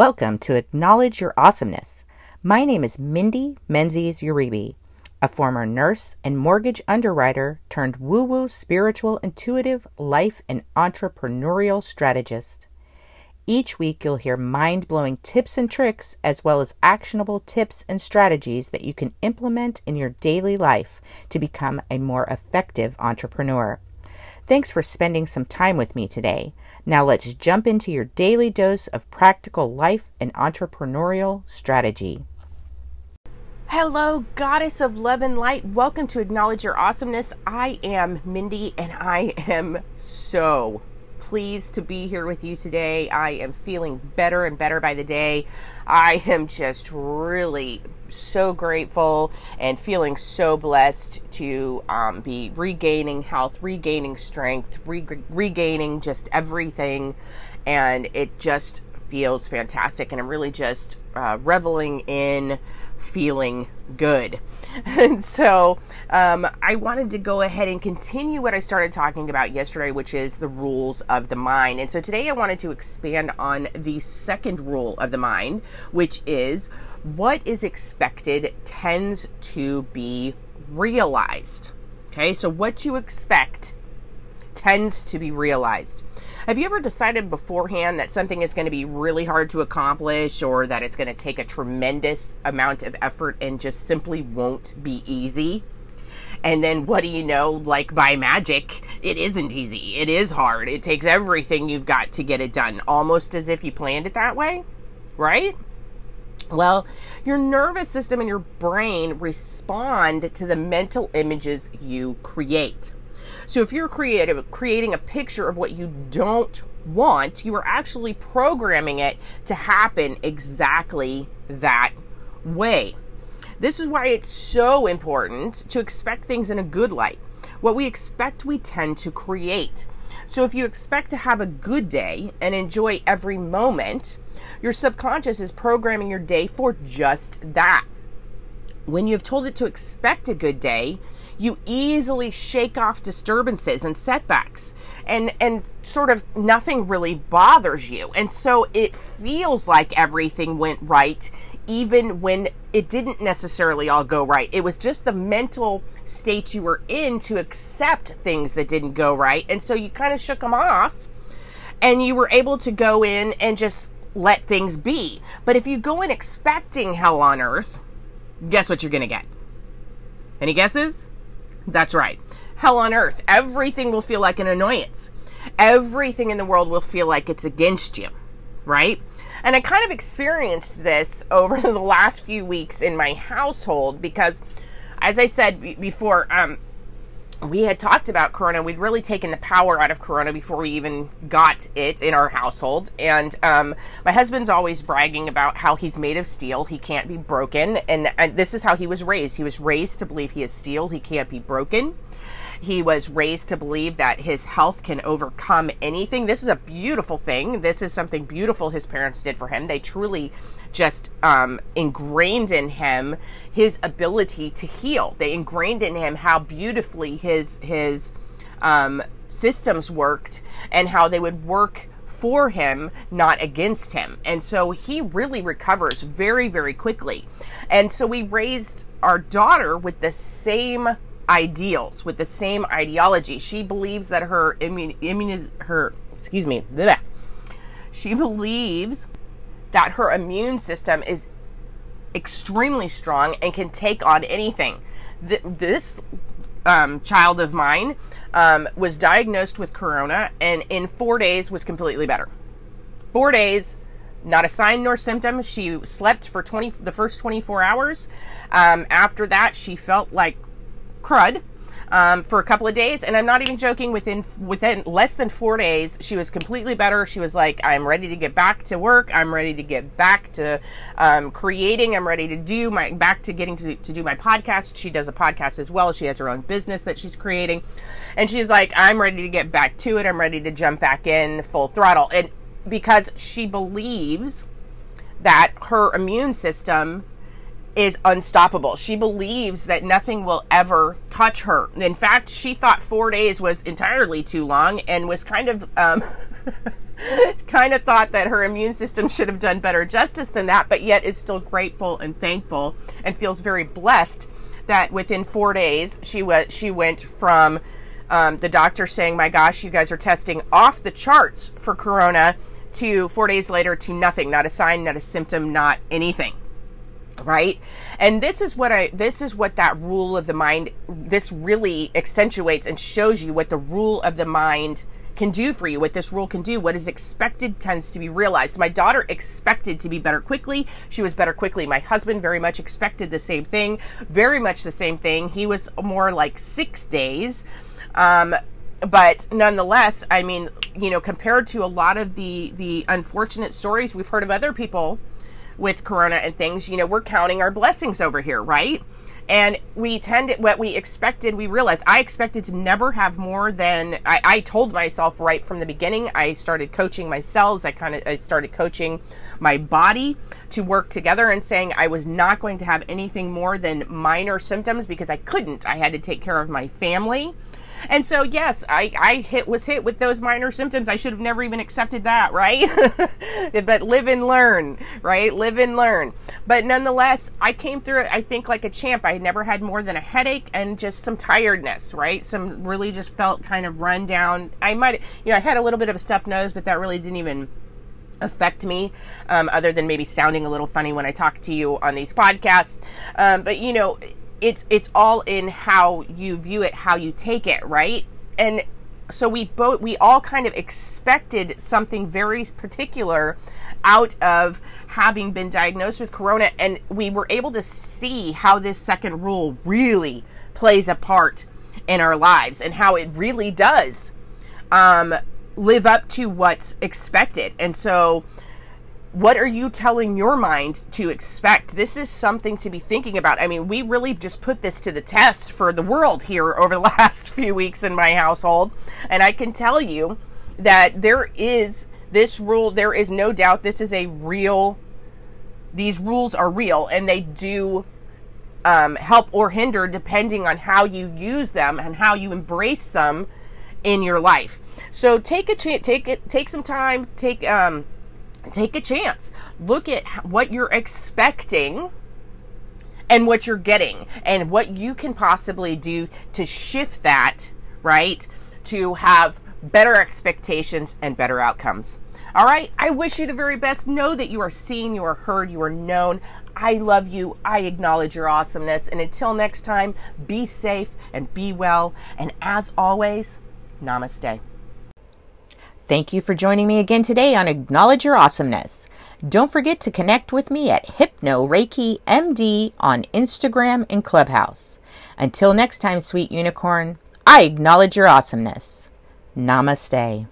Welcome to Acknowledge Your Awesomeness. My name is Mindy Menzies Uribe, a former nurse and mortgage underwriter turned woo woo spiritual intuitive life and entrepreneurial strategist. Each week, you'll hear mind blowing tips and tricks, as well as actionable tips and strategies that you can implement in your daily life to become a more effective entrepreneur. Thanks for spending some time with me today. Now let's jump into your daily dose of practical life and entrepreneurial strategy. Hello, Goddess of Love and Light. Welcome to Acknowledge Your Awesomeness. I am Mindy and I am so pleased to be here with you today. I am feeling better and better by the day. I am just really so grateful and feeling so blessed to um, be regaining health, regaining strength, re- regaining just everything. And it just feels fantastic. And I'm really just uh, reveling in feeling good. And so um, I wanted to go ahead and continue what I started talking about yesterday, which is the rules of the mind. And so today I wanted to expand on the second rule of the mind, which is what is expected tends to be realized. Okay, so what you expect tends to be realized. Have you ever decided beforehand that something is going to be really hard to accomplish or that it's going to take a tremendous amount of effort and just simply won't be easy? And then what do you know? Like by magic, it isn't easy. It is hard. It takes everything you've got to get it done, almost as if you planned it that way, right? Well, your nervous system and your brain respond to the mental images you create. So if you're creative, creating a picture of what you don't want, you are actually programming it to happen exactly that way. This is why it's so important to expect things in a good light. What we expect, we tend to create. So if you expect to have a good day and enjoy every moment, your subconscious is programming your day for just that. When you have told it to expect a good day, you easily shake off disturbances and setbacks. And and sort of nothing really bothers you. And so it feels like everything went right even when it didn't necessarily all go right. It was just the mental state you were in to accept things that didn't go right. And so you kind of shook them off and you were able to go in and just let things be. But if you go in expecting hell on earth guess what you're going to get? Any guesses that's right. Hell on earth. Everything will feel like an annoyance. Everything in the world will feel like it's against you, right? And I kind of experienced this over the last few weeks in my household because, as I said before, um, we had talked about Corona. We'd really taken the power out of Corona before we even got it in our household. And um, my husband's always bragging about how he's made of steel. He can't be broken. And, and this is how he was raised. He was raised to believe he is steel. He can't be broken. He was raised to believe that his health can overcome anything. This is a beautiful thing. This is something beautiful his parents did for him. They truly just um, ingrained in him his ability to heal. They ingrained in him how beautifully his his um, systems worked and how they would work for him, not against him. And so he really recovers very, very quickly. And so we raised our daughter with the same ideals, with the same ideology. She believes that her immun, immuniz, her excuse me, bleh, she believes that her immune system is extremely strong and can take on anything. Th- this um, child of mine um, was diagnosed with corona and in four days was completely better. Four days, not a sign nor symptom. She slept for 20 the first 24 hours. Um, after that, she felt like crud um, for a couple of days, and I'm not even joking. Within within less than four days, she was completely better. She was like, "I'm ready to get back to work. I'm ready to get back to um, creating. I'm ready to do my back to getting to, to do my podcast." She does a podcast as well. She has her own business that she's creating, and she's like, "I'm ready to get back to it. I'm ready to jump back in full throttle." And because she believes that her immune system is unstoppable. She believes that nothing will ever touch her. In fact, she thought four days was entirely too long and was kind of um, kind of thought that her immune system should have done better justice than that, but yet is still grateful and thankful and feels very blessed that within four days she was she went from um, the doctor saying, "My gosh, you guys are testing off the charts for corona," to four days later to nothing, not a sign, not a symptom, not anything right? And this is what i this is what that rule of the mind this really accentuates and shows you what the rule of the mind can do for you what this rule can do what is expected tends to be realized. My daughter expected to be better quickly. She was better quickly. My husband very much expected the same thing very much the same thing. He was more like six days um, but nonetheless i mean you know compared to a lot of the the unfortunate stories we've heard of other people with corona and things you know we're counting our blessings over here right? And we tend what we expected we realized i expected to never have more than I, I told myself right from the beginning i started coaching my cells i kind of i started coaching my body to work together and saying i was not going to have anything more than minor symptoms because i couldn't. I had to take care of my family and so, yes, I, I hit was hit with those minor symptoms. I should have never even accepted that, right? but live and learn, right? Live and learn. But nonetheless, I came through it, I think, like a champ. I never had more than a headache and just some tiredness, right? Some really just felt kind of run down. I might, you know, I had a little bit of a stuffed nose, but that really didn't even affect me um, other than maybe sounding a little funny when i talk to you on these podcasts um, but you know it's it's all in how you view it, how you take it, right? And so we both we all kind of expected something very particular out of having been diagnosed with corona and we were able to see how this second rule really plays a part in our lives and how it really does um, live up to what's expected and so what are you telling your mind to expect? This is something to be thinking about. I mean, we really just put this to the test for the world here over the last few weeks in my household. And I can tell you that there is this rule, there is no doubt this is a real, these rules are real and they do um, help or hinder depending on how you use them and how you embrace them in your life. So take a chance, take it, take some time, take, um, take a chance. Look at what you're expecting and what you're getting and what you can possibly do to shift that, right? To have better expectations and better outcomes. All right. I wish you the very best. Know that you are seen, you are heard, you are known. I love you. I acknowledge your awesomeness. And until next time, be safe and be well. And as always, namaste. Thank you for joining me again today on Acknowledge Your Awesomeness. Don't forget to connect with me at Hypno Reiki MD on Instagram and Clubhouse. Until next time, sweet unicorn, I acknowledge your awesomeness. Namaste.